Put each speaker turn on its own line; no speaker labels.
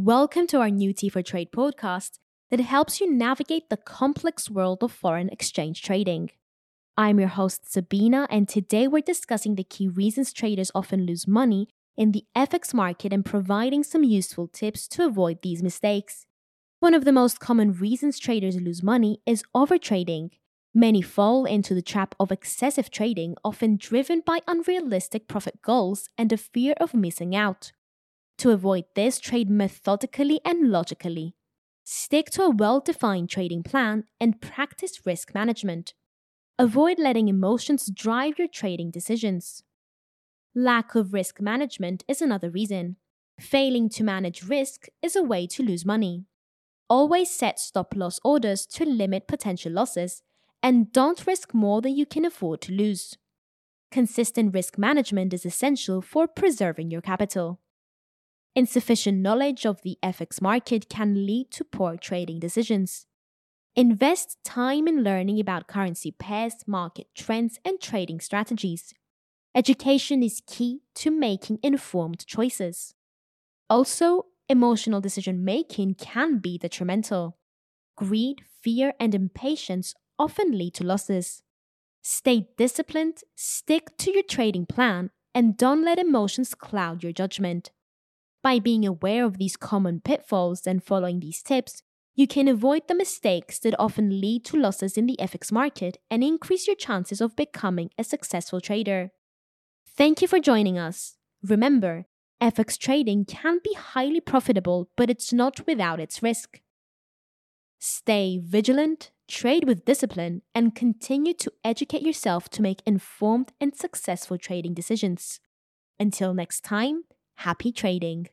Welcome to our new T4Trade podcast that helps you navigate the complex world of foreign exchange trading. I'm your host, Sabina, and today we're discussing the key reasons traders often lose money in the FX market and providing some useful tips to avoid these mistakes. One of the most common reasons traders lose money is overtrading. Many fall into the trap of excessive trading, often driven by unrealistic profit goals and a fear of missing out. To avoid this, trade methodically and logically. Stick to a well defined trading plan and practice risk management. Avoid letting emotions drive your trading decisions. Lack of risk management is another reason. Failing to manage risk is a way to lose money. Always set stop loss orders to limit potential losses, and don't risk more than you can afford to lose. Consistent risk management is essential for preserving your capital. Insufficient knowledge of the FX market can lead to poor trading decisions. Invest time in learning about currency pairs, market trends, and trading strategies. Education is key to making informed choices. Also, emotional decision making can be detrimental. Greed, fear, and impatience often lead to losses. Stay disciplined, stick to your trading plan, and don't let emotions cloud your judgment. By being aware of these common pitfalls and following these tips, you can avoid the mistakes that often lead to losses in the FX market and increase your chances of becoming a successful trader. Thank you for joining us. Remember, FX trading can be highly profitable, but it's not without its risk. Stay vigilant, trade with discipline, and continue to educate yourself to make informed and successful trading decisions. Until next time, happy trading.